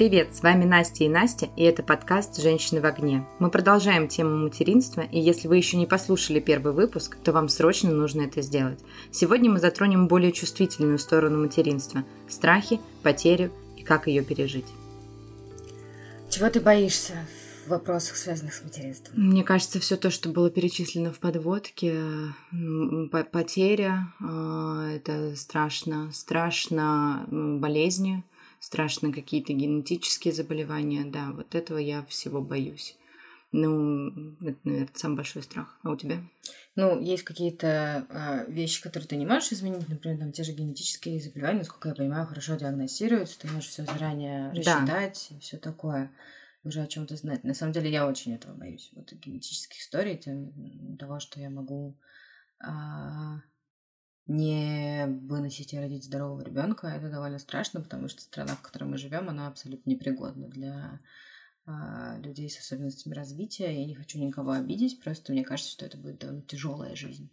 Привет, с вами Настя и Настя, и это подкаст «Женщины в огне». Мы продолжаем тему материнства, и если вы еще не послушали первый выпуск, то вам срочно нужно это сделать. Сегодня мы затронем более чувствительную сторону материнства – страхи, потерю и как ее пережить. Чего ты боишься в вопросах, связанных с материнством? Мне кажется, все то, что было перечислено в подводке, потеря, а, это страшно, страшно болезни, страшно какие-то генетические заболевания, да, вот этого я всего боюсь. Ну, это, наверное, самый большой страх. А у тебя? Ну, есть какие-то а, вещи, которые ты не можешь изменить, например, там те же генетические заболевания, насколько я понимаю, хорошо диагностируются, ты можешь все заранее рассчитать да. и все такое, уже о чем-то знать. На самом деле я очень этого боюсь, вот генетических историй, тем, того, что я могу а, не выносить и родить здорового ребенка, это довольно страшно, потому что страна, в которой мы живем, она абсолютно непригодна для а, людей с особенностями развития. Я не хочу никого обидеть, просто мне кажется, что это будет довольно тяжелая жизнь.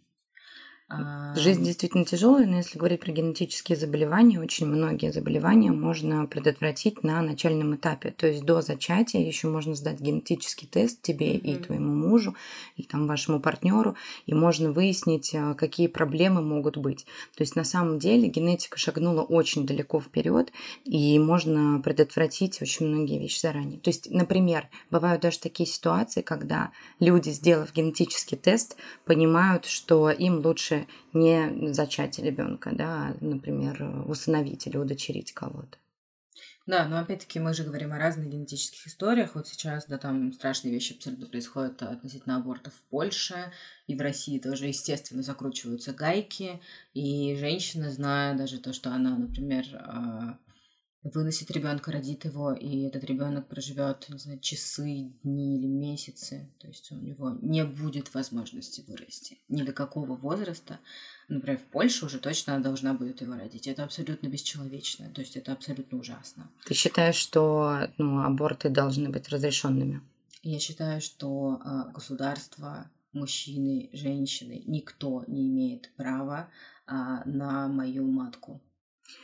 Жизнь действительно тяжелая, но если говорить про генетические заболевания, очень многие заболевания можно предотвратить на начальном этапе. То есть до зачатия еще можно сдать генетический тест тебе mm-hmm. и твоему мужу, и там вашему партнеру, и можно выяснить, а, какие проблемы могут быть. То есть на самом деле генетика шагнула очень далеко вперед, и можно предотвратить очень многие вещи заранее. То есть, например, бывают даже такие ситуации, когда люди, сделав генетический тест, понимают, что им лучше не зачать ребенка, да, а, например, усыновить или удочерить кого-то. Да, но опять-таки мы же говорим о разных генетических историях. Вот сейчас, да, там страшные вещи абсолютно происходят относительно абортов в Польше, и в России тоже, естественно, закручиваются гайки, и женщина, зная даже то, что она, например, а, выносит ребенка, родит его, и этот ребенок проживет, не знаю, часы, дни или месяцы. То есть у него не будет возможности вырасти ни до какого возраста. Например, в Польше уже точно она должна будет его родить. Это абсолютно бесчеловечно. То есть это абсолютно ужасно. Ты считаешь, что ну, аборты должны быть разрешенными? Я считаю, что э, государство, мужчины, женщины, никто не имеет права э, на мою матку.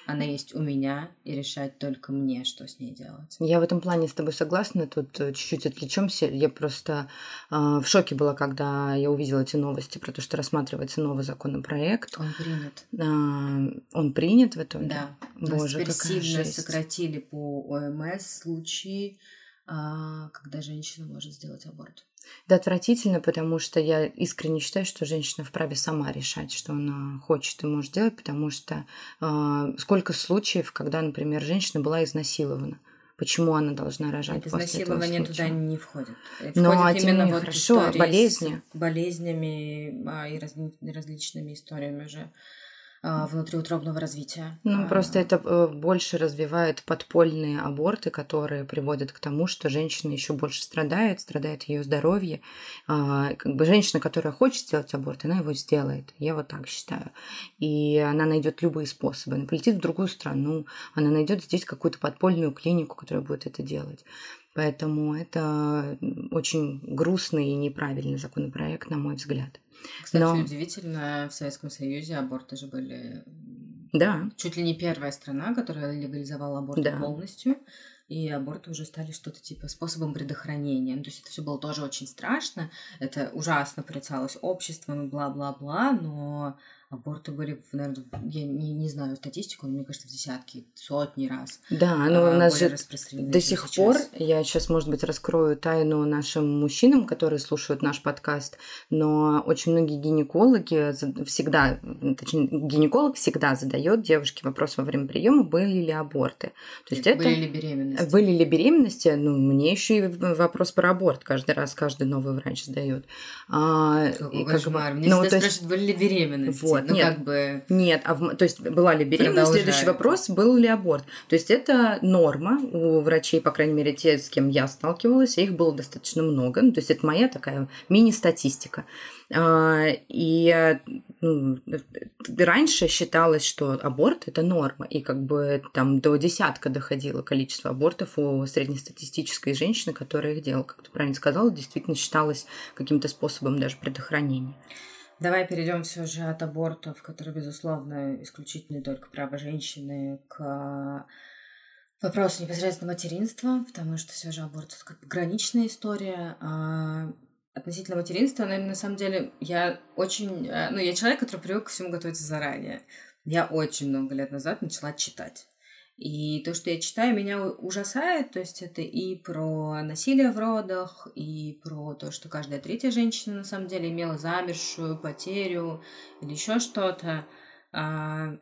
Она есть у меня, и решать только мне, что с ней делать. Я в этом плане с тобой согласна. Тут э, чуть-чуть отвлечемся. Я просто э, в шоке была, когда я увидела эти новости про то, что рассматривается новый законопроект. Он принят. Э, он принят в итоге? Да. Боже, Теперь какая сильно жесть. сократили по ОМС случаи, э, когда женщина может сделать аборт. Это отвратительно, потому что я искренне считаю, что женщина вправе сама решать, что она хочет и может делать, потому что э, сколько случаев, когда, например, женщина была изнасилована. Почему она должна рожать после изнасилование этого туда не входит. Входит Но а именно вот хорошо, болезни. болезнями а, и раз, различными историями уже внутриутробного развития. Ну, а... просто это э, больше развивает подпольные аборты, которые приводят к тому, что женщина еще больше страдает, страдает ее здоровье. А, как бы женщина, которая хочет сделать аборт, она его сделает. Я вот так считаю. И она найдет любые способы. Она полетит в другую страну, она найдет здесь какую-то подпольную клинику, которая будет это делать. Поэтому это очень грустный и неправильный законопроект, на мой взгляд. Кстати, Но... удивительно, в Советском Союзе аборты же были да. чуть ли не первая страна, которая легализовала аборт да. полностью. И аборты уже стали что-то типа способом предохранения. Ну, то есть это все было тоже очень страшно. Это ужасно порицалось обществом и бла-бла-бла, но аборты были, наверное, я не, не знаю статистику, но мне кажется, в десятки, сотни раз. Да, но а, у нас же до сих сейчас. пор, я сейчас, может быть, раскрою тайну нашим мужчинам, которые слушают наш подкаст, но очень многие гинекологи всегда, точнее, гинеколог всегда задает девушке вопрос во время приема, были ли аборты. То есть были это... ли беременности? Были ли беременности? Ну, мне еще и вопрос про аборт каждый раз каждый новый врач задает. А, и как бы, мне ну, всегда есть... спрашивают, были ли беременности? Вот, ну, нет, как бы... Нет, а в... то есть была ли беременность? Следующий вопрос, был ли аборт. То есть это норма у врачей, по крайней мере, те, с кем я сталкивалась, их было достаточно много. Ну, то есть это моя такая мини-статистика. А, и ну, раньше считалось, что аборт это норма, и как бы там до десятка доходило количество абортов у среднестатистической женщины, которая их делала. Как ты правильно сказала, действительно считалось каким-то способом даже предохранения. Давай перейдем все же от абортов, которые, безусловно, исключительно только право женщины, к вопросу непосредственно материнства, потому что все же аборт это как бы граничная история. А относительно материнства, наверное, на самом деле я очень... Э, ну, я человек, который привык ко всему готовиться заранее. Я очень много лет назад начала читать. И то, что я читаю, меня ужасает. То есть это и про насилие в родах, и про то, что каждая третья женщина на самом деле имела замершую потерю или еще что-то. А,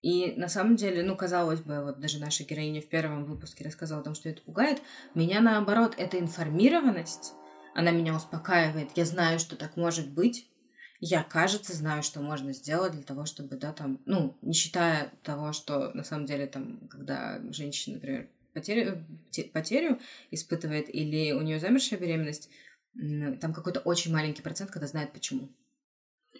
и на самом деле, ну, казалось бы, вот даже наша героиня в первом выпуске рассказала о том, что это пугает. Меня, наоборот, эта информированность, она меня успокаивает. Я знаю, что так может быть я, кажется, знаю, что можно сделать для того, чтобы, да, там, ну, не считая того, что на самом деле там, когда женщина, например, потерю, потерю испытывает или у нее замершая беременность, там какой-то очень маленький процент, когда знает почему.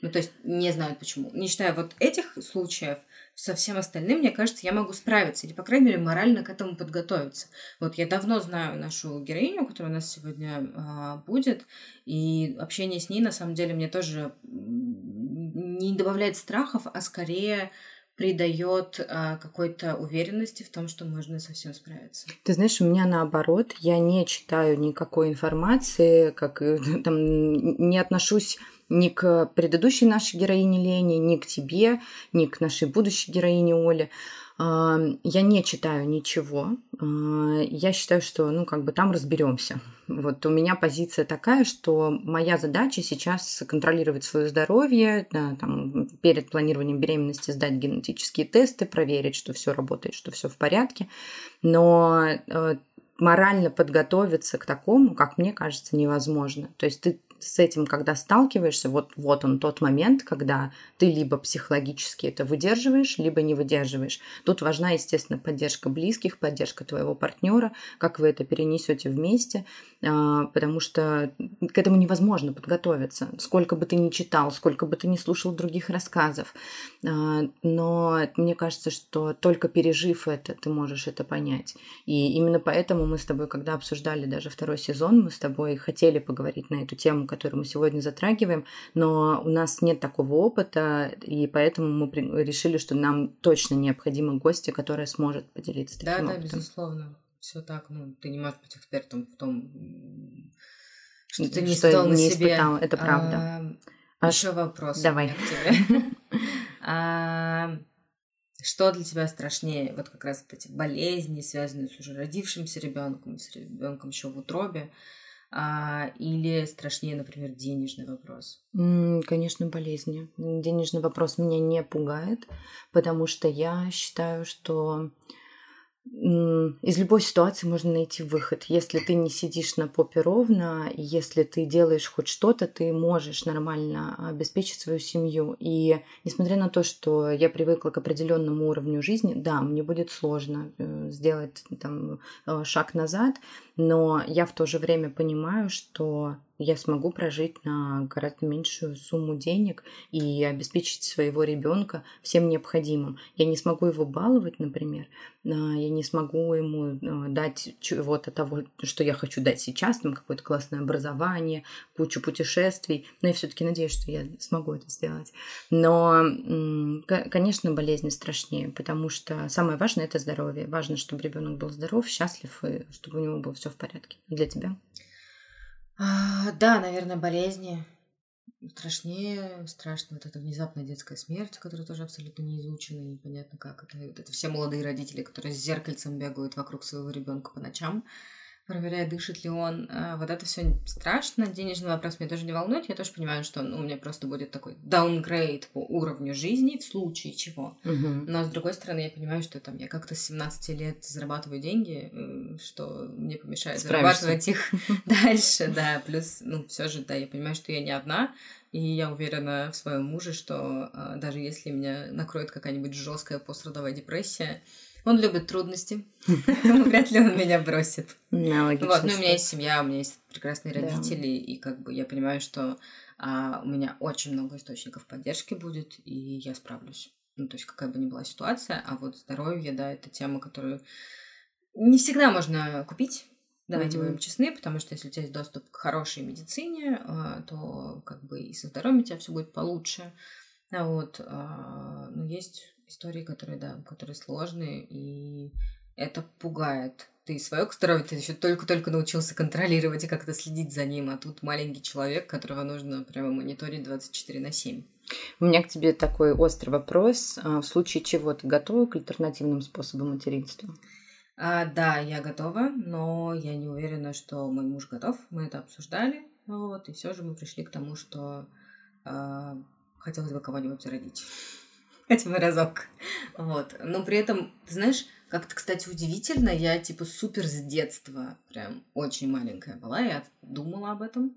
Ну, то есть не знают почему. Не считая вот этих случаев, со всем остальным, мне кажется, я могу справиться, или, по крайней мере, морально к этому подготовиться. Вот я давно знаю нашу героиню, которая у нас сегодня а, будет, и общение с ней, на самом деле, мне тоже не добавляет страхов, а скорее придает а, какой-то уверенности в том, что можно совсем справиться. Ты знаешь, у меня наоборот, я не читаю никакой информации, как э, там не отношусь ни к предыдущей нашей героине Лене, ни к тебе, ни к нашей будущей героине Оле. А, я не читаю ничего. А, я считаю, что, ну, как бы там разберемся. Вот у меня позиция такая, что моя задача сейчас контролировать свое здоровье, там, перед планированием беременности сдать генетические тесты, проверить, что все работает, что все в порядке. Но э, морально подготовиться к такому, как мне кажется, невозможно. То есть ты с этим, когда сталкиваешься, вот, вот он тот момент, когда ты либо психологически это выдерживаешь, либо не выдерживаешь. Тут важна, естественно, поддержка близких, поддержка твоего партнера, как вы это перенесете вместе, а, потому что к этому невозможно подготовиться. Сколько бы ты ни читал, сколько бы ты ни слушал других рассказов. А, но мне кажется, что только пережив это, ты можешь это понять. И именно поэтому мы с тобой, когда обсуждали даже второй сезон, мы с тобой хотели поговорить на эту тему, которую мы сегодня затрагиваем, но у нас нет такого опыта, и поэтому мы решили, что нам точно необходима гостья, которая сможет поделиться таким да, опытом. Да, безусловно. Все так, ну, ты не можешь быть экспертом в том, что ты не что испытал на не себе. Испытал, это правда. А, еще вопрос. Давай. А, что для тебя страшнее? Вот как раз эти болезни, связанные с уже родившимся ребенком, с ребенком еще в утробе а, или страшнее, например, денежный вопрос? Конечно, болезни. Денежный вопрос меня не пугает, потому что я считаю, что из любой ситуации можно найти выход. Если ты не сидишь на попе ровно, если ты делаешь хоть что-то, ты можешь нормально обеспечить свою семью. И несмотря на то, что я привыкла к определенному уровню жизни, да, мне будет сложно э, сделать там э, шаг назад, но я в то же время понимаю, что я смогу прожить на гораздо меньшую сумму денег и обеспечить своего ребенка всем необходимым. Я не смогу его баловать, например, а, я не смогу ему а, дать чего-то того, что я хочу дать сейчас, там какое-то классное образование, кучу путешествий, но я все-таки надеюсь, что я смогу это сделать. Но, конечно, болезни страшнее, потому что самое важное это здоровье. Важно, чтобы ребенок был здоров, счастлив и чтобы у него было все в порядке. Для тебя? А, да, наверное, болезни. Страшнее, страшно вот эта внезапная детская смерть, которая тоже абсолютно не изучена, непонятно как это. Это все молодые родители, которые с зеркальцем бегают вокруг своего ребенка по ночам проверяя, дышит ли он. А, вот это все страшно. Денежный вопрос меня тоже не волнует. Я тоже понимаю, что ну, у меня просто будет такой даунгрейд по уровню жизни в случае чего. Угу. Но с другой стороны, я понимаю, что там я как-то с 17 лет зарабатываю деньги, что мне помешает Справишься. зарабатывать их дальше. Да, плюс, ну, все же, да, я понимаю, что я не одна. И я уверена в своем муже, что а, даже если меня накроет какая-нибудь жесткая пострадовая депрессия, он любит трудности. Вряд ли он меня бросит. Да, вот, ну, у меня есть семья, у меня есть прекрасные родители, и как бы я понимаю, что а, у меня очень много источников поддержки будет, и я справлюсь. Ну, то есть, какая бы ни была ситуация, а вот здоровье, да, это тема, которую не всегда можно купить. Давайте mm-hmm. будем честны, потому что если у тебя есть доступ к хорошей медицине, а, то как бы и со здоровьем у тебя все будет получше. А вот, а, ну, есть истории, которые, да, которые сложные, и это пугает. Ты свое здоровье ты еще только-только научился контролировать и как-то следить за ним, а тут маленький человек, которого нужно прямо мониторить 24 на 7. У меня к тебе такой острый вопрос. А, в случае чего ты готова к альтернативным способам материнства? А, да, я готова, но я не уверена, что мой муж готов. Мы это обсуждали, вот, и все же мы пришли к тому, что э, хотелось бы кого-нибудь родить. Хотя бы разок. Вот. Но при этом, ты знаешь, как-то, кстати, удивительно, я типа супер с детства, прям очень маленькая была, я думала об этом,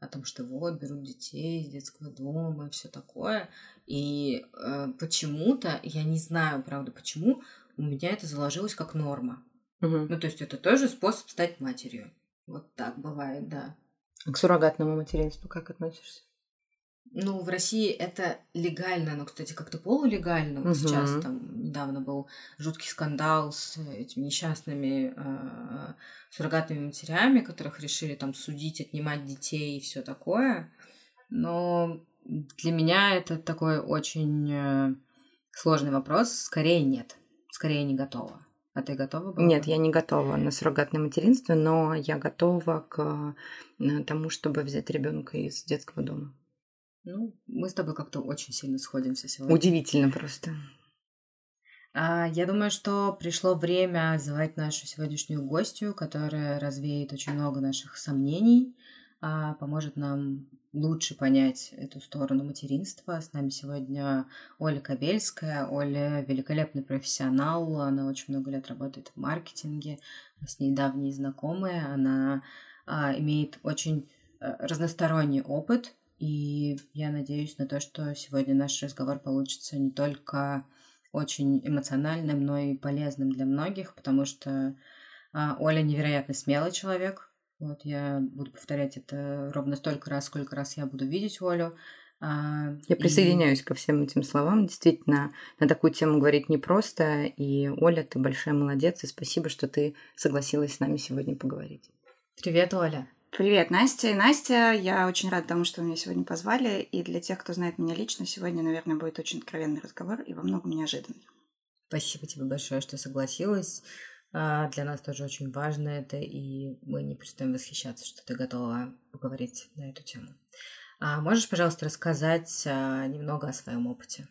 о том, что вот, берут детей из детского дома и все такое. И э, почему-то, я не знаю, правда, почему, у меня это заложилось как норма. Угу. Ну, то есть это тоже способ стать матерью. Вот так бывает, да. А к суррогатному материнству как относишься? Ну, в России это легально, но, кстати, как-то полулегально. Вот угу. сейчас там недавно был жуткий скандал с этими несчастными э, суррогатными матерями, которых решили там судить, отнимать детей и все такое. Но для меня это такой очень э, сложный вопрос. Скорее нет. Скорее не готова. А ты готова была? Нет, я не готова на суррогатное материнство, но я готова к э, тому, чтобы взять ребенка из детского дома. Ну, мы с тобой как-то очень сильно сходимся сегодня. Удивительно просто. А, я думаю, что пришло время звать нашу сегодняшнюю гостью, которая развеет очень много наших сомнений, а, поможет нам лучше понять эту сторону материнства. С нами сегодня Оля Кабельская. Оля великолепный профессионал, она очень много лет работает в маркетинге, мы с ней давние знакомые, она а, имеет очень а, разносторонний опыт, и я надеюсь на то, что сегодня наш разговор получится не только очень эмоциональным, но и полезным для многих, потому что а, Оля невероятно смелый человек. Вот я буду повторять это ровно столько раз, сколько раз я буду видеть Олю. А, я присоединяюсь ко всем этим словам. Действительно, на такую тему говорить непросто. И, Оля, ты большая молодец, и спасибо, что ты согласилась с нами сегодня поговорить. Привет, Оля. Привет, Настя и Настя. Я очень рада тому, что вы меня сегодня позвали. И для тех, кто знает меня лично, сегодня, наверное, будет очень откровенный разговор и во многом неожиданный. Спасибо тебе большое, что согласилась. А, для нас тоже очень важно это, и мы не перестаем восхищаться, что ты готова поговорить на эту тему. А можешь, пожалуйста, рассказать а, немного о своем опыте?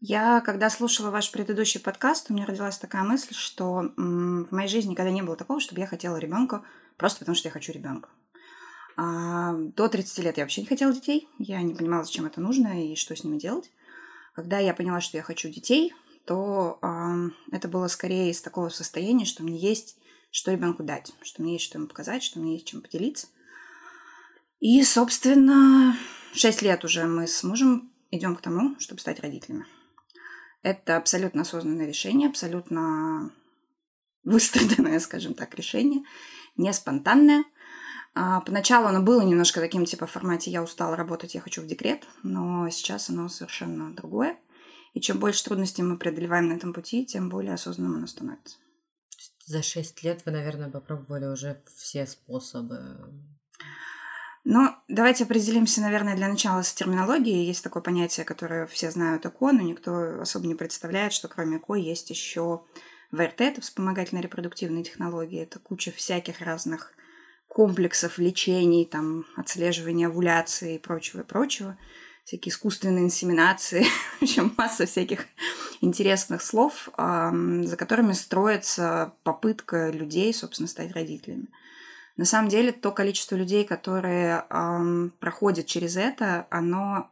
Я, когда слушала ваш предыдущий подкаст, у меня родилась такая мысль, что в моей жизни никогда не было такого, чтобы я хотела ребенка просто потому что я хочу ребенка. А до 30 лет я вообще не хотела детей. Я не понимала, зачем это нужно и что с ними делать. Когда я поняла, что я хочу детей, то э, это было скорее из такого состояния, что мне есть что ребенку дать, что мне есть что ему показать, что мне есть чем поделиться. И, собственно, 6 лет уже мы с мужем идем к тому, чтобы стать родителями. Это абсолютно осознанное решение, абсолютно выстраданное, скажем так, решение не спонтанное. А поначалу оно было немножко таким, типа, в формате «я устала работать, я хочу в декрет», но сейчас оно совершенно другое. И чем больше трудностей мы преодолеваем на этом пути, тем более осознанным оно становится. За шесть лет вы, наверное, попробовали уже все способы. Но давайте определимся, наверное, для начала с терминологией. Есть такое понятие, которое все знают ЭКО, но никто особо не представляет, что кроме ЭКО есть еще ВРТ – это вспомогательные репродуктивные технологии. Это куча всяких разных комплексов лечений, там, отслеживания овуляции и прочего, и прочего. Всякие искусственные инсеминации, в общем, масса всяких интересных слов, за которыми строится попытка людей, собственно, стать родителями. На самом деле, то количество людей, которые проходят через это, оно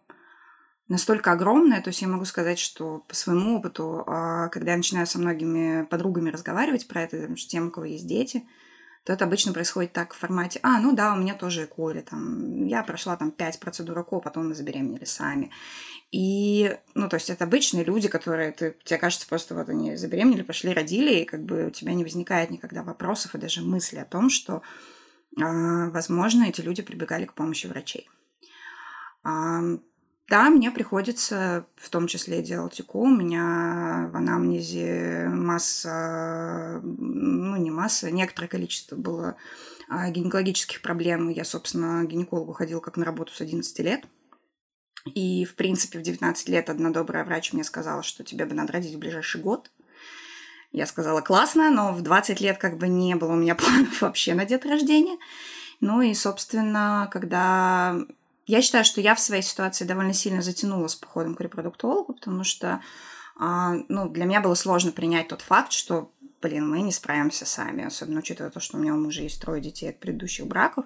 настолько огромная, то есть я могу сказать, что по своему опыту, а, когда я начинаю со многими подругами разговаривать про это, там, тем, у кого есть дети, то это обычно происходит так в формате, а, ну да, у меня тоже ЭКО, или там, я прошла там пять процедур ЭКО, потом мы забеременели сами. И, ну, то есть это обычные люди, которые, ты, тебе кажется, просто вот они забеременели, пошли, родили, и как бы у тебя не возникает никогда вопросов и даже мысли о том, что, э, возможно, эти люди прибегали к помощи врачей. Да, мне приходится в том числе делать ЭКО. У меня в анамнезе масса, ну не масса, некоторое количество было а, гинекологических проблем. Я, собственно, к гинекологу ходила как на работу с 11 лет. И, в принципе, в 19 лет одна добрая врач мне сказала, что тебе бы надо родить в ближайший год. Я сказала, классно, но в 20 лет как бы не было у меня планов вообще на день рождения. Ну и, собственно, когда... Я считаю, что я в своей ситуации довольно сильно затянула с походом к репродуктологу, потому что а, ну, для меня было сложно принять тот факт, что, блин, мы не справимся сами, особенно учитывая то, что у меня у мужа есть трое детей от предыдущих браков.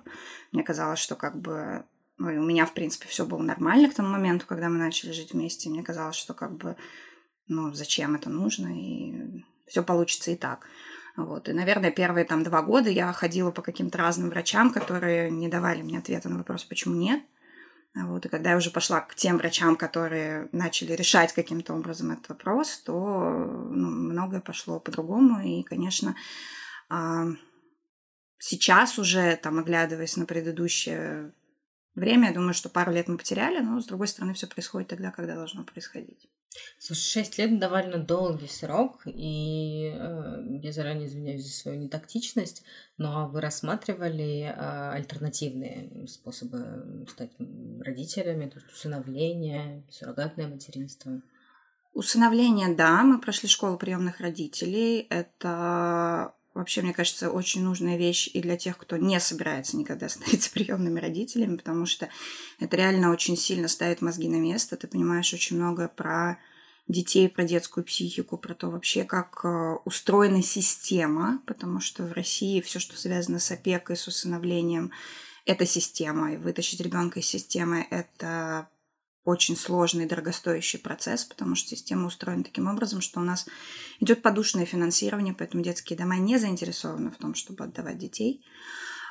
Мне казалось, что как бы ну, у меня, в принципе, все было нормально к тому моменту, когда мы начали жить вместе. Мне казалось, что как бы, ну, зачем это нужно, и все получится и так. Вот. И, наверное, первые там два года я ходила по каким-то разным врачам, которые не давали мне ответа на вопрос, почему нет. Вот. И когда я уже пошла к тем врачам, которые начали решать каким-то образом этот вопрос, то ну, многое пошло по-другому. И, конечно, а, сейчас уже, там, оглядываясь на предыдущее время, я думаю, что пару лет мы потеряли, но, с другой стороны, все происходит тогда, когда должно происходить. Слушай, 6 лет довольно долгий срок, и э, я заранее извиняюсь за свою нетактичность, но вы рассматривали э, альтернативные способы стать родителями, то есть усыновление, суррогатное материнство? Усыновление, да, мы прошли школу приемных родителей. Это вообще, мне кажется, очень нужная вещь и для тех, кто не собирается никогда становиться приемными родителями, потому что это реально очень сильно ставит мозги на место. Ты понимаешь очень много про детей, про детскую психику, про то вообще, как э, устроена система, потому что в России все, что связано с опекой, с усыновлением, это система. И вытащить ребенка из системы – это очень сложный и дорогостоящий процесс, потому что система устроена таким образом, что у нас идет подушное финансирование, поэтому детские дома не заинтересованы в том, чтобы отдавать детей.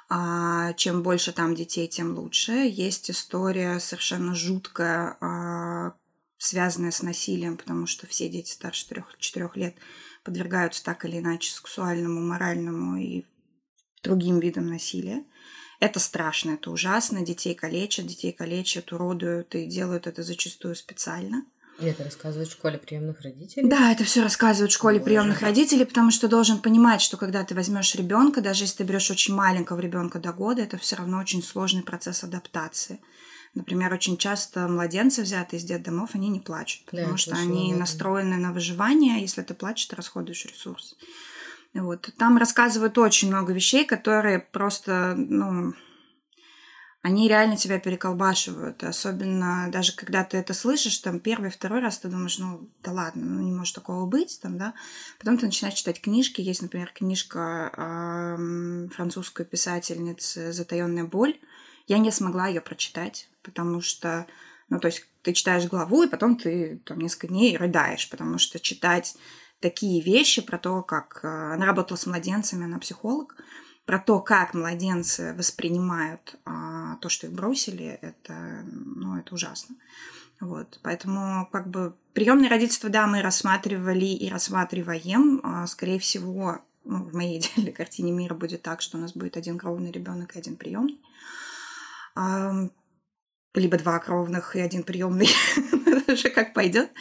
А чем больше там детей, тем лучше. Есть история совершенно жуткая, а, связанная с насилием, потому что все дети старше 3-4 лет подвергаются так или иначе сексуальному, моральному и другим видам насилия. Это страшно, это ужасно. Детей калечат, детей калечат, уродуют и делают это зачастую специально. И это рассказывают в школе приемных родителей? Да, это все рассказывают в школе приемных родителей, потому что должен понимать, что когда ты возьмешь ребенка, даже если ты берешь очень маленького ребенка до года, это все равно очень сложный процесс адаптации. Например, очень часто младенцы, взятые из детдомов, они не плачут, потому да, что они настроены на выживание. А если ты плачешь, ты расходуешь ресурс. Вот. Там рассказывают очень много вещей, которые просто, ну, они реально тебя переколбашивают. особенно даже когда ты это слышишь, там первый, второй раз ты думаешь, ну да ладно, ну не может такого быть, там, да. Потом ты начинаешь читать книжки. Есть, например, книжка э, французской писательницы «Затаенная боль». Я не смогла ее прочитать, потому что, ну, то есть ты читаешь главу, и потом ты там несколько дней рыдаешь, потому что читать такие вещи про то, как э, она работала с младенцами, она психолог, про то, как младенцы воспринимают а, то, что их бросили, это, ну, это ужасно. Вот, поэтому как бы приемное родительство, да, мы рассматривали и рассматриваем. А, скорее всего, ну, в моей идеальной картине мира будет так, что у нас будет один кровный ребенок и один приемный либо два кровных и один приемный, уже как пойдет.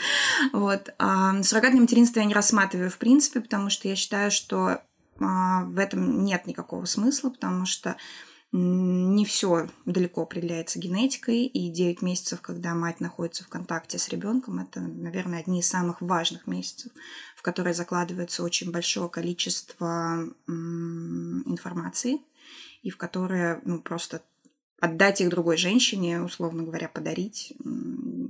Вот. А суррогатное материнство я не рассматриваю в принципе, потому что я считаю, что а, в этом нет никакого смысла, потому что не все далеко определяется генетикой, и 9 месяцев, когда мать находится в контакте с ребенком, это, наверное, одни из самых важных месяцев, в которые закладывается очень большое количество информации, и в которые ну, просто отдать их другой женщине, условно говоря, подарить,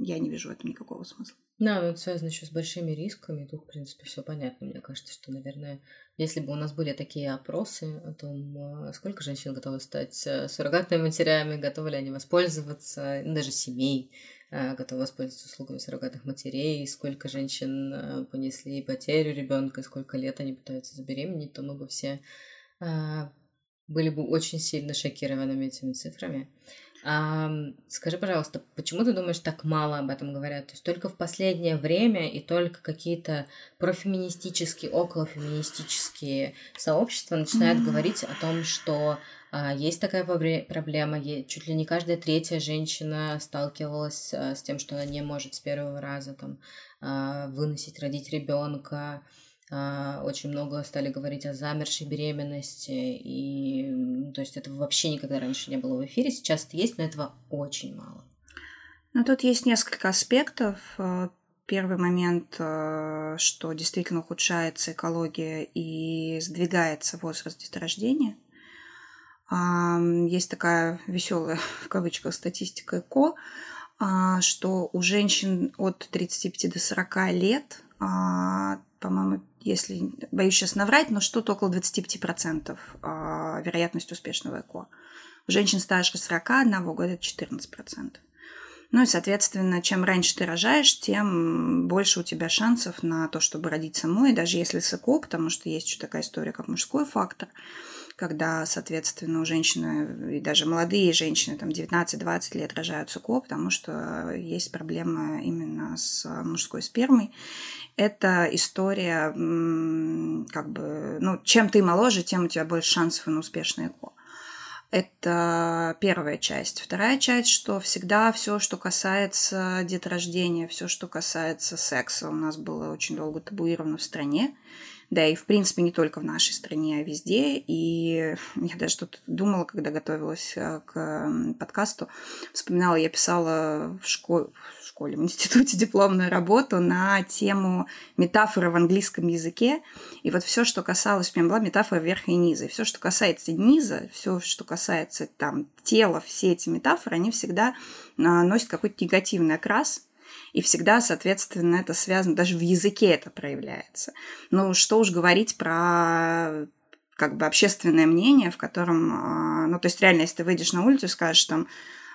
я не вижу в этом никакого смысла. Да, но это связано еще с большими рисками. Тут, в принципе, все понятно. Мне кажется, что, наверное, если бы у нас были такие опросы о том, а, сколько женщин готовы стать э, суррогатными матерями, готовы ли они воспользоваться, даже семей, а, готовы воспользоваться услугами суррогатных матерей, сколько женщин а, понесли потерю ребенка, сколько лет они пытаются забеременеть, то мы бы все были бы очень сильно шокированными этими цифрами. А, скажи, пожалуйста, почему ты думаешь, так мало об этом говорят? То есть только в последнее время и только какие-то профеминистические, околофеминистические сообщества начинают mm-hmm. говорить о том, что а, есть такая проблема, чуть ли не каждая третья женщина сталкивалась а, с тем, что она не может с первого раза там а, выносить, родить ребенка. А, очень много стали говорить о замершей беременности, и то есть этого вообще никогда раньше не было в эфире, сейчас это есть, но этого очень мало. Ну, тут есть несколько аспектов. А, Первый момент, э, что действительно ухудшается экология и сдвигается возраст деторождения. Есть такая веселая, в кавычках, статистика ЭКО, а, что у женщин от 35 до 40 лет, а, по-моему, если, боюсь сейчас наврать, но что-то около 25% а, вероятность успешного ЭКО. У женщин старше 41 года это 14%. Ну и, соответственно, чем раньше ты рожаешь, тем больше у тебя шансов на то, чтобы родить самой, даже если с ЭКО, потому что есть еще такая история, как мужской фактор, когда, соответственно, у женщины, и даже молодые женщины, там, 19-20 лет рожают с ЭКО, потому что есть проблема именно с мужской спермой. Это история, как бы, ну, чем ты моложе, тем у тебя больше шансов на успешное ЭКО. Это первая часть. Вторая часть, что всегда все, что касается деторождения, все, что касается секса, у нас было очень долго табуировано в стране. Да, и в принципе не только в нашей стране, а везде. И я даже тут думала, когда готовилась э, к подкасту, вспоминала, я писала в школе, школе, в институте дипломную работу на тему метафоры в английском языке. И вот все, что касалось, у меня была метафора верха и низа. И все, что касается низа, все, что касается там тела, все эти метафоры, они всегда а, носят какой-то негативный окрас, и всегда, соответственно, это связано, даже в языке это проявляется. Ну, что уж говорить про как бы общественное мнение, в котором, а, ну, то есть реально, если ты выйдешь на улицу и скажешь там,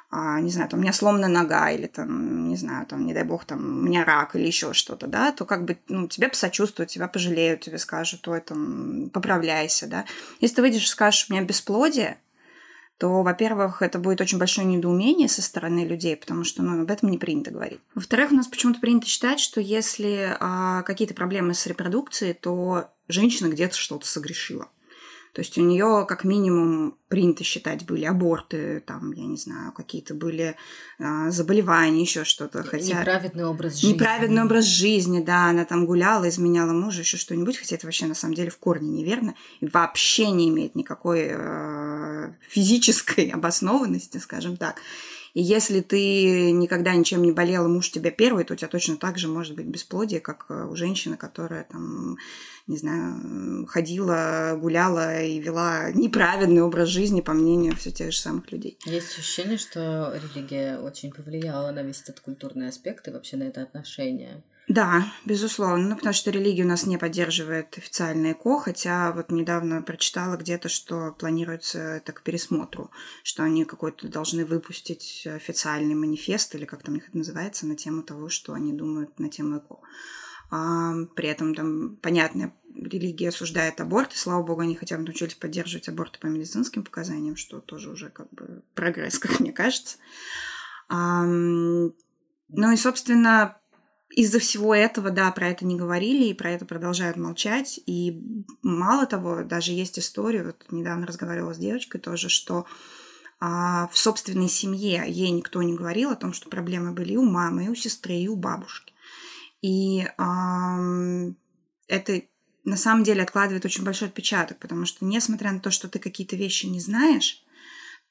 а, не знаю, там, у меня сломана нога, или там, не знаю, там, не дай бог, там, у меня рак, или еще что-то, да, то как бы, ну, тебе посочувствуют, тебя пожалеют, тебе скажут, ой, там, поправляйся, да. Если ты выйдешь и скажешь, у меня бесплодие, то, во-первых, это будет очень большое недоумение со стороны людей, потому что ну, об этом не принято говорить. Во-вторых, у нас почему-то принято считать, что если а, какие-то проблемы с репродукцией, то женщина где-то что-то согрешила. То есть у нее как минимум принято считать были аборты, там, я не знаю, какие-то были а, заболевания, еще что-то. Хотя... Неправедный образ жизни. Неправедный образ жизни, да, она там гуляла, изменяла мужа, еще что-нибудь, хотя это вообще на самом деле в корне неверно и вообще не имеет никакой э, физической обоснованности, скажем так. И если ты никогда ничем не болела, муж тебя первый, то у тебя точно так же может быть бесплодие, как э, у женщины, которая там, не знаю, ходила, гуляла и вела неправильный образ жизни, по мнению все тех же самых людей. Есть ощущение, что религия очень повлияла на весь этот культурный аспект и вообще на это отношение. Да, безусловно, ну, потому что религия у нас не поддерживает официальное ЭКО, хотя вот недавно прочитала где-то, что планируется это к пересмотру, что они какой-то должны выпустить официальный манифест, или как там у это называется, на тему того, что они думают на тему ЭКО. А, при этом там, понятно, религия осуждает аборт, и слава богу, они хотя бы научились поддерживать аборты по медицинским показаниям, что тоже уже как бы прогресс, как мне кажется. А, ну и, собственно, из-за всего этого, да, про это не говорили, и про это продолжают молчать. И мало того, даже есть история, вот недавно разговаривала с девочкой тоже, что а, в собственной семье ей никто не говорил о том, что проблемы были и у мамы, и у сестры, и у бабушки. И а, это на самом деле откладывает очень большой отпечаток, потому что несмотря на то, что ты какие-то вещи не знаешь,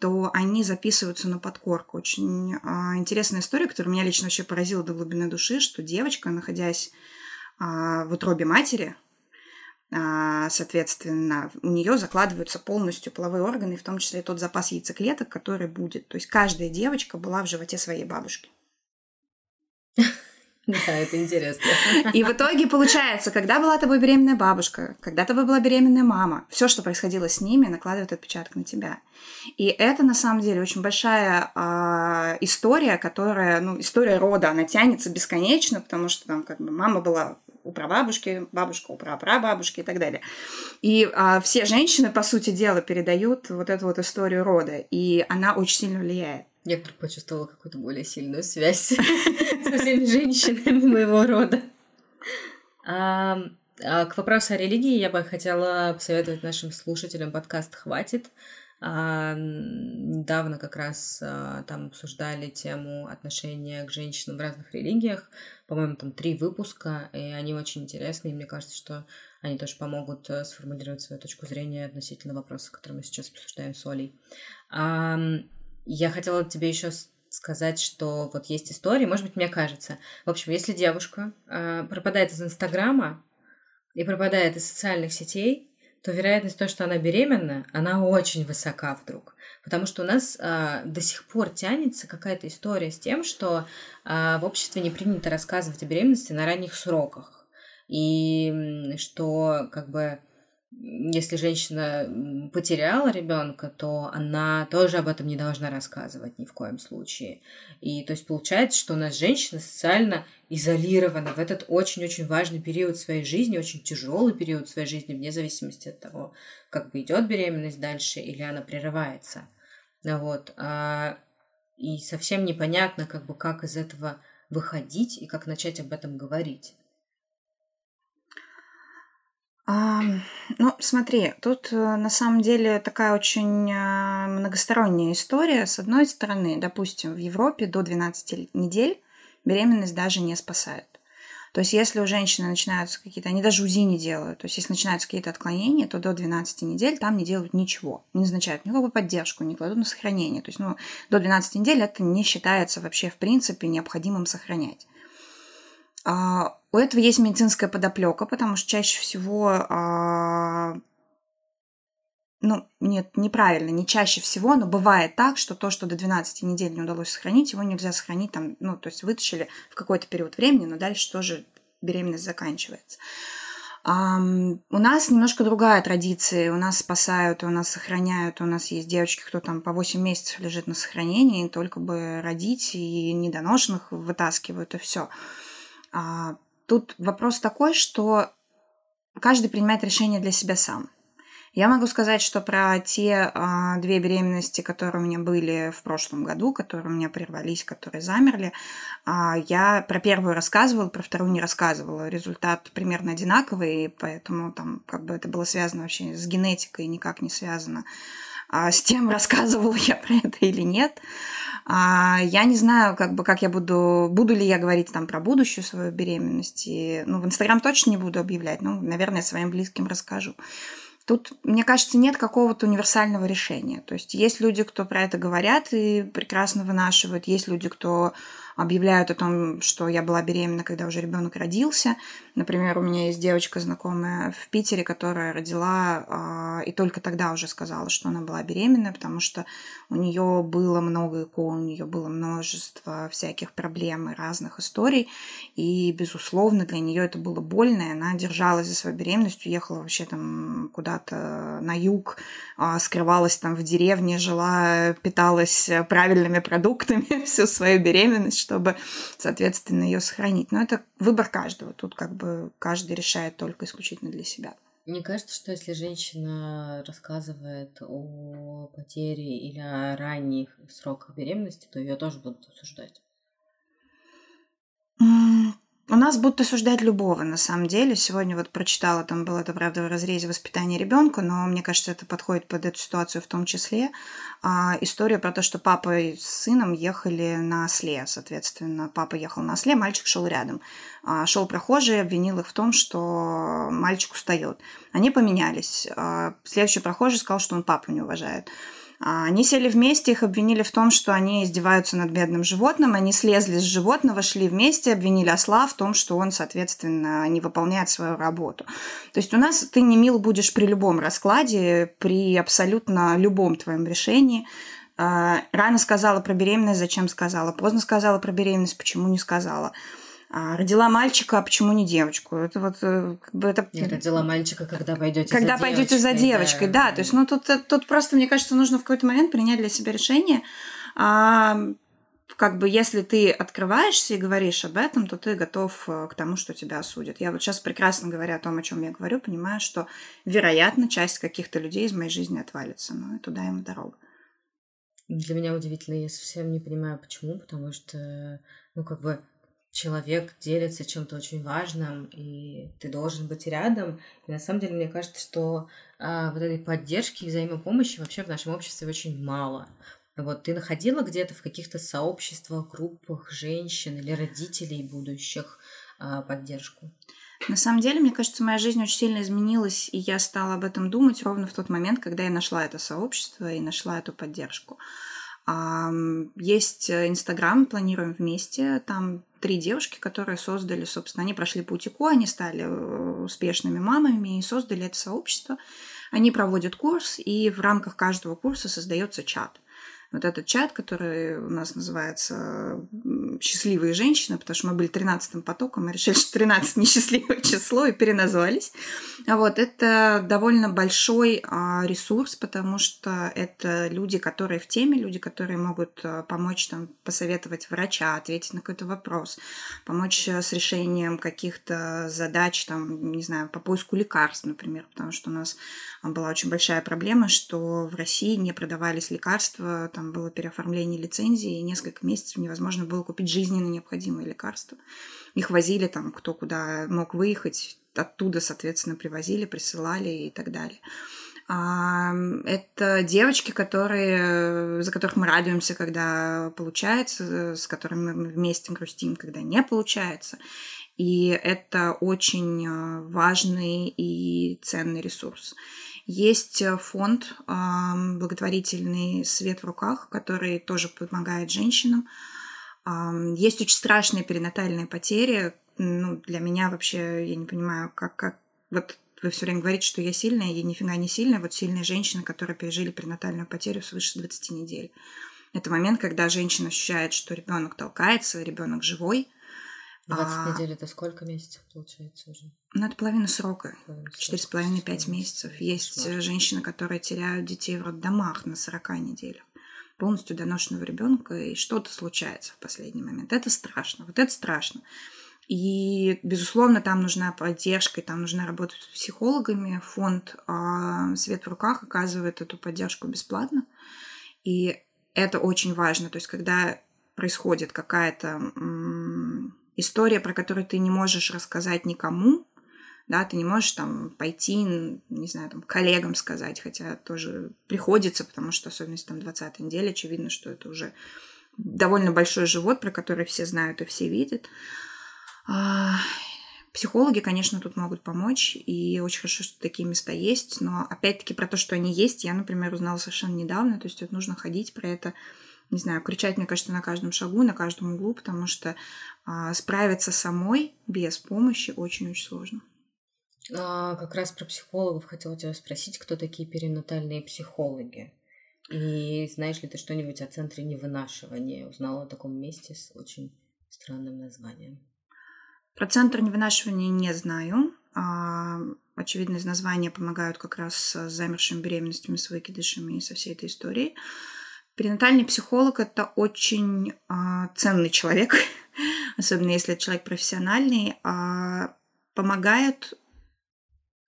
то они записываются на подкорку. Очень а, интересная история, которая меня лично вообще поразила до глубины души, что девочка, находясь а, в утробе матери, а, соответственно, у нее закладываются полностью половые органы, в том числе тот запас яйцеклеток, который будет. То есть каждая девочка была в животе своей бабушки. Да, это интересно. И в итоге получается, когда была тобой беременная бабушка, когда тобой была беременная мама, все, что происходило с ними, накладывает отпечаток на тебя. И это на самом деле очень большая э, история, которая, ну, история рода, она тянется бесконечно, потому что там как бы мама была у прабабушки, бабушка у прапрабабушки и так далее. И а, все женщины, по сути дела, передают вот эту вот историю рода, и она очень сильно влияет. Я вдруг почувствовала какую-то более сильную связь со всеми женщинами моего рода. А, к вопросу о религии я бы хотела посоветовать нашим слушателям подкаст «Хватит». А, недавно как раз а, там обсуждали тему отношения к женщинам в разных религиях. По-моему, там три выпуска, и они очень интересные. И мне кажется, что они тоже помогут э, сформулировать свою точку зрения относительно вопроса, который мы сейчас обсуждаем с Олей. Я хотела тебе еще сказать, что вот есть истории, может быть, мне кажется. В общем, если девушка э, пропадает из Инстаграма и пропадает из социальных сетей, то вероятность того, что она беременна, она очень высока вдруг. Потому что у нас а, до сих пор тянется какая-то история с тем, что а, в обществе не принято рассказывать о беременности на ранних сроках. И что как бы если женщина потеряла ребенка, то она тоже об этом не должна рассказывать ни в коем случае. И то есть получается, что у нас женщина социально изолирована в этот очень-очень важный период своей жизни, очень тяжелый период своей жизни, вне зависимости от того, как бы идет беременность дальше или она прерывается. Вот. А, и совсем непонятно, как бы, как из этого выходить и как начать об этом говорить. А, ну, смотри, тут э, на самом деле такая очень а, многосторонняя история. С одной стороны, допустим, в Европе до 12 недель беременность даже не спасает. То есть, если у женщины начинаются какие-то, они даже УЗИ не делают, то есть, если начинаются какие-то отклонения, то до 12 недель там не делают ничего, не назначают никакую поддержку, не кладут на сохранение. То есть, ну, до 12 недель это не считается вообще, в принципе, необходимым сохранять. А, у этого есть медицинская подоплека, потому что чаще всего, а, ну, нет, неправильно, не чаще всего, но бывает так, что то, что до 12 недель не удалось сохранить, его нельзя сохранить там, ну, то есть вытащили в какой-то период времени, но дальше тоже беременность заканчивается. Um, у нас немножко другая традиция. У нас спасают, у нас сохраняют. У нас есть девочки, кто там по 8 месяцев лежит на сохранении, только бы родить, и недоношенных вытаскивают, и все. А, тут вопрос такой, что каждый принимает решение для себя сам. Я могу сказать, что про те а, две беременности, которые у меня были в прошлом году, которые у меня прервались, которые замерли, а, я про первую рассказывала, про вторую не рассказывала. Результат примерно одинаковый, поэтому там как бы это было связано вообще с генетикой, никак не связано а, с тем, рассказывала я про это или нет. А, я не знаю, как бы, как я буду, буду ли я говорить там про будущую свою беременность. И, ну, в Инстаграм точно не буду объявлять, ну, наверное, своим близким расскажу. Тут, мне кажется, нет какого-то универсального решения. То есть есть люди, кто про это говорят и прекрасно вынашивают, есть люди, кто объявляют о том, что я была беременна, когда уже ребенок родился. Например, у меня есть девочка знакомая в Питере, которая родила э, и только тогда уже сказала, что она была беременна, потому что у нее было много ЭКО, у нее было множество всяких проблем и разных историй. И, безусловно, для нее это было больно, и она держалась за свою беременность, уехала вообще там куда-то на юг, э, скрывалась там в деревне, жила, питалась правильными продуктами всю свою беременность, чтобы, соответственно, ее сохранить. Но это выбор каждого. Тут как бы каждый решает только исключительно для себя. Мне кажется, что если женщина рассказывает о потере или о ранних сроках беременности, то ее тоже будут осуждать. У нас будут осуждать любого, на самом деле. Сегодня вот прочитала, там было это, правда, в разрезе воспитания ребенка, но мне кажется, это подходит под эту ситуацию в том числе. А, история про то, что папа с сыном ехали на осле, соответственно. Папа ехал на осле, мальчик шел рядом. А, шел прохожий, обвинил их в том, что мальчик устает. Они поменялись. А, следующий прохожий сказал, что он папу не уважает. А, они сели вместе, их обвинили в том, что они издеваются над бедным животным. Они слезли с животного, шли вместе, обвинили осла в том, что он, соответственно, не выполняет свою работу. То есть у нас ты не мил будешь при любом раскладе, при абсолютно любом твоем решении. А, рано сказала про беременность, зачем сказала? Поздно сказала про беременность, почему не сказала? А, родила мальчика, а почему не девочку? Это вот э, как бы это... Я родила мальчика, когда пойдете когда за пойдете за девочкой, да. да. То есть, ну тут, э, тут просто, мне кажется, нужно в какой-то момент принять для себя решение. А, как бы если ты открываешься и говоришь об этом, то ты готов э, к тому, что тебя осудят. Я вот сейчас прекрасно говоря о том, о чем я говорю, понимаю, что, вероятно, часть каких-то людей из моей жизни отвалится, но и туда им дорога. Для меня удивительно, я совсем не понимаю, почему, потому что, ну, как бы, человек делится чем-то очень важным, и ты должен быть рядом. И на самом деле, мне кажется, что а, вот этой поддержки и взаимопомощи вообще в нашем обществе очень мало. Вот ты находила где-то в каких-то сообществах, группах женщин или родителей будущих а, поддержку? На самом деле, мне кажется, моя жизнь очень сильно изменилась, и я стала об этом думать ровно в тот момент, когда я нашла это сообщество и нашла эту поддержку. Есть Инстаграм, планируем вместе. Там три девушки, которые создали, собственно, они прошли путь ИКО, они стали э, успешными мамами и создали это сообщество. Они проводят курс, и в рамках каждого курса создается чат вот этот чат, который у нас называется «Счастливые женщины», потому что мы были 13-м потоком, мы решили, что 13 несчастливое число, и переназвались. А вот это довольно большой а, ресурс, потому что это люди, которые в теме, люди, которые могут а, помочь там, посоветовать врача, ответить на какой-то вопрос, помочь э, с решением каких-то задач, там, не знаю, по поиску лекарств, например, потому что у нас была очень большая проблема, что в России не продавались лекарства, там было переоформление лицензии, и несколько месяцев невозможно было купить жизненно необходимые лекарства. Их возили там кто куда мог выехать, оттуда, соответственно, привозили, присылали и так далее. А, это девочки, которые, за которых мы радуемся, когда получается, с которыми мы вместе грустим, когда не получается. И это очень а, важный и ценный ресурс. Есть э, фонд благотворительный «Свет в руках», который тоже помогает женщинам. Есть очень страшные перинатальные потери. Ну, для меня вообще, я не понимаю, как, как... Вот вы все время говорите, что я сильная, я нифига не сильная. Вот сильные женщины, которые пережили перинатальную потерю свыше 20 недель. Это момент, когда женщина ощущает, что ребенок толкается, ребенок живой – 20 а... недель это сколько месяцев получается уже? Ну, это половина срока. Четыре с половиной, пять месяцев. Есть Кошмар. женщины, которые теряют детей в роддомах на 40 неделях. Полностью доношенного ребенка, и что-то случается в последний момент. Это страшно. Вот это страшно. И, безусловно, там нужна поддержка, и там нужна работа с психологами. Фонд э, «Свет в руках» оказывает эту поддержку бесплатно. И это очень важно. То есть, когда происходит какая-то история, про которую ты не можешь рассказать никому, да, ты не можешь там пойти, не знаю, там, коллегам сказать, хотя тоже приходится, потому что, особенно если там 20 неделя, очевидно, что это уже довольно большой живот, про который все знают и все видят. А, психологи, конечно, тут могут помочь, и очень хорошо, что такие места есть, но опять-таки про то, что они есть, я, например, узнала совершенно недавно, то есть вот нужно ходить про это не знаю, кричать, мне кажется, на каждом шагу, на каждом углу, потому что а, справиться самой без помощи очень-очень сложно. А, как раз про психологов хотела тебя спросить, кто такие перинатальные психологи? И знаешь ли ты что-нибудь о центре невынашивания? Узнала о таком месте с очень странным названием. Про центр невынашивания не знаю. А, очевидно, из названия помогают как раз с замершими беременностями, с выкидышами и со всей этой историей. Перинатальный психолог – это очень а, ценный человек, особенно если это человек профессиональный, а, помогают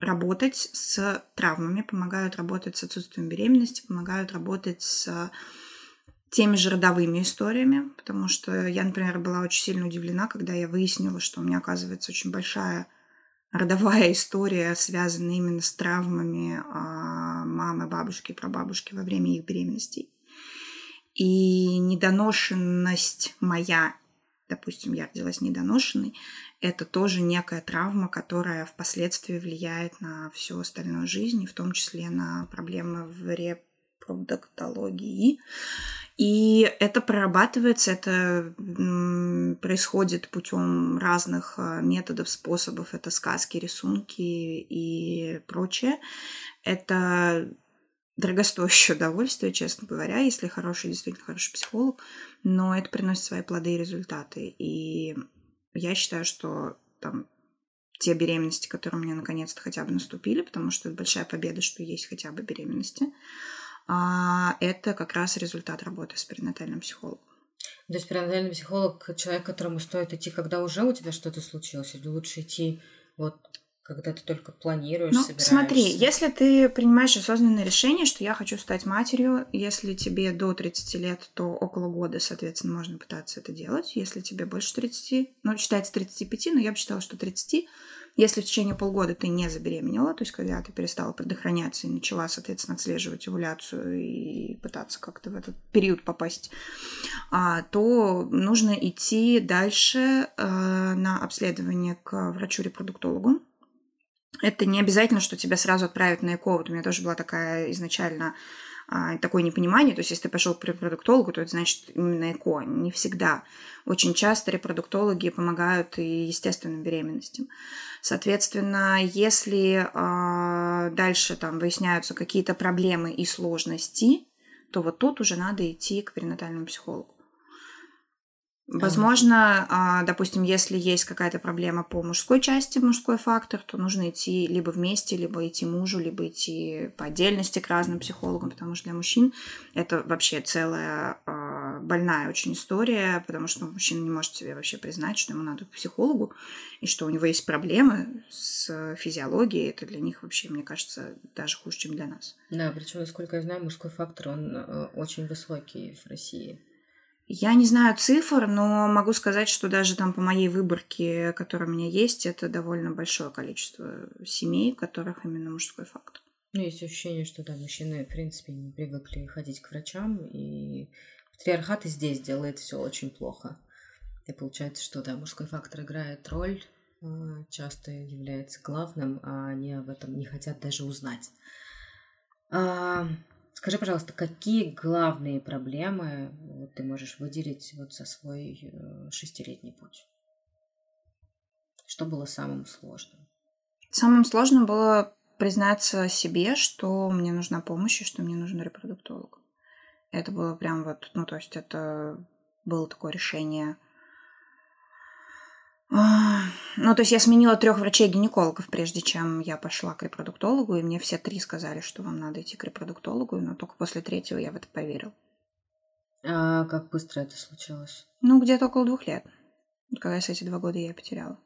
работать с травмами, помогают работать с отсутствием беременности, помогают работать с теми же родовыми историями, потому что я, например, была очень сильно удивлена, когда я выяснила, что у меня, оказывается, очень большая родовая история, связанная именно с травмами а, мамы, бабушки, прабабушки во время их беременностей. И недоношенность моя, допустим, я родилась недоношенной, это тоже некая травма, которая впоследствии влияет на всю остальную жизнь, и в том числе на проблемы в репродуктологии. И это прорабатывается, это происходит путем разных а, методов, способов. Это сказки, рисунки и прочее. Это дорогостоящее удовольствие, честно говоря, если хороший, действительно хороший психолог, но это приносит свои плоды и результаты. И я считаю, что там те беременности, которые у меня наконец-то хотя бы наступили, потому что это большая победа, что есть хотя бы беременности, а это как раз результат работы с перинатальным психологом. То есть перинатальный психолог – человек, к которому стоит идти, когда уже у тебя что-то случилось, или лучше идти вот когда ты только планируешь, ну, собираешься. Смотри, если ты принимаешь осознанное решение, что я хочу стать матерью, если тебе до 30 лет, то около года, соответственно, можно пытаться это делать. Если тебе больше 30, ну, считается 35, но я бы считала, что 30. Если в течение полгода ты не забеременела, то есть когда ты перестала предохраняться и начала, соответственно, отслеживать овуляцию и пытаться как-то в этот период попасть, а, то нужно идти дальше э, на обследование к врачу-репродуктологу это не обязательно, что тебя сразу отправят на ЭКО. Вот у меня тоже была такая изначально а, такое непонимание. То есть, если ты пошел к репродуктологу, то это значит именно ЭКО. Не всегда. Очень часто репродуктологи помогают и естественным беременностям. Соответственно, если э, дальше там выясняются какие-то проблемы и сложности, то вот тут уже надо идти к перинатальному психологу. Возможно, а, допустим, если есть какая-то проблема по мужской части, мужской фактор, то нужно идти либо вместе, либо идти мужу, либо идти по отдельности к разным психологам, потому что для мужчин это вообще целая а, больная очень история, потому что мужчина не может себе вообще признать, что ему надо к психологу, и что у него есть проблемы с физиологией. Это для них вообще, мне кажется, даже хуже, чем для нас. Да, причем, насколько я знаю, мужской фактор, он э, очень высокий в России. Я не знаю цифр, но могу сказать, что даже там по моей выборке, которая у меня есть, это довольно большое количество семей, в которых именно мужской фактор. Ну, есть ощущение, что да, мужчины, в принципе, не привыкли ходить к врачам, и патриархат и здесь делает все очень плохо. И получается, что да, мужской фактор играет роль, а, часто является главным, а они об этом не хотят даже узнать. Скажи, пожалуйста, какие главные проблемы вот, ты можешь выделить вот за свой э, шестилетний путь? Что было самым сложным? Самым сложным было признаться себе, что мне нужна помощь и что мне нужен репродуктолог. Это было прям вот, ну, то есть это было такое решение – ну, то есть я сменила трех врачей-гинекологов, прежде чем я пошла к репродуктологу, и мне все три сказали, что вам надо идти к репродуктологу, но только после третьего я в это поверил. А как быстро это случилось? Ну, где-то около двух лет. Как раз эти два года я потеряла.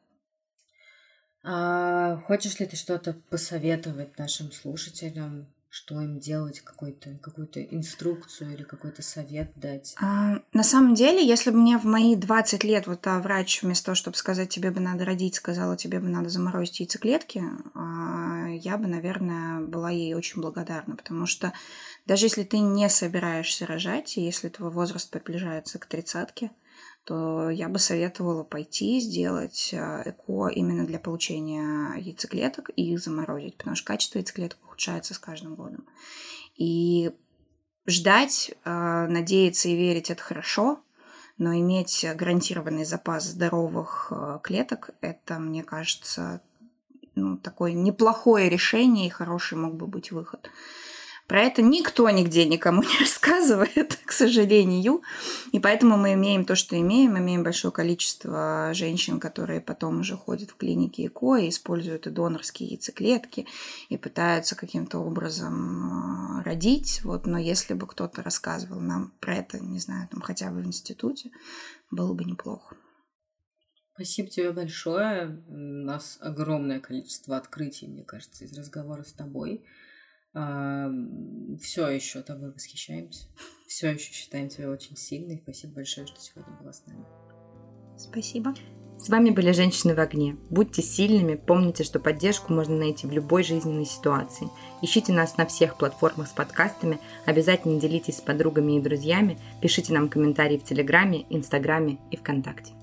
А хочешь ли ты что-то посоветовать нашим слушателям что им делать, какую-то какую инструкцию или какой-то совет дать? А, на самом деле, если бы мне в мои 20 лет вот а врач вместо того, чтобы сказать, тебе бы надо родить, сказала, тебе бы надо заморозить яйцеклетки, а, я бы, наверное, была ей очень благодарна, потому что даже если ты не собираешься рожать, и если твой возраст приближается к тридцатке, то я бы советовала пойти сделать а, ЭКО именно для получения яйцеклеток и их заморозить, потому что качество яйцеклеток ухудшается с каждым годом. И ждать, а, надеяться и верить это хорошо, но иметь гарантированный запас здоровых а, клеток, это, мне кажется, ну, такое неплохое решение и хороший мог бы быть выход. Про это никто нигде никому не рассказывает, к сожалению. И поэтому мы имеем то, что имеем. Имеем большое количество женщин, которые потом уже ходят в клинике ЭКО и используют и донорские яйцеклетки и пытаются каким-то образом э, родить. Вот, но если бы кто-то рассказывал нам про это, не знаю, там хотя бы в институте, было бы неплохо. Спасибо тебе большое. У нас огромное количество открытий, мне кажется, из разговора с тобой все еще тобой восхищаемся. Все еще считаем тебя очень сильной. Спасибо большое, что сегодня была с нами. Спасибо. С вами были «Женщины в огне». Будьте сильными, помните, что поддержку можно найти в любой жизненной ситуации. Ищите нас на всех платформах с подкастами, обязательно делитесь с подругами и друзьями, пишите нам комментарии в Телеграме, Инстаграме и ВКонтакте.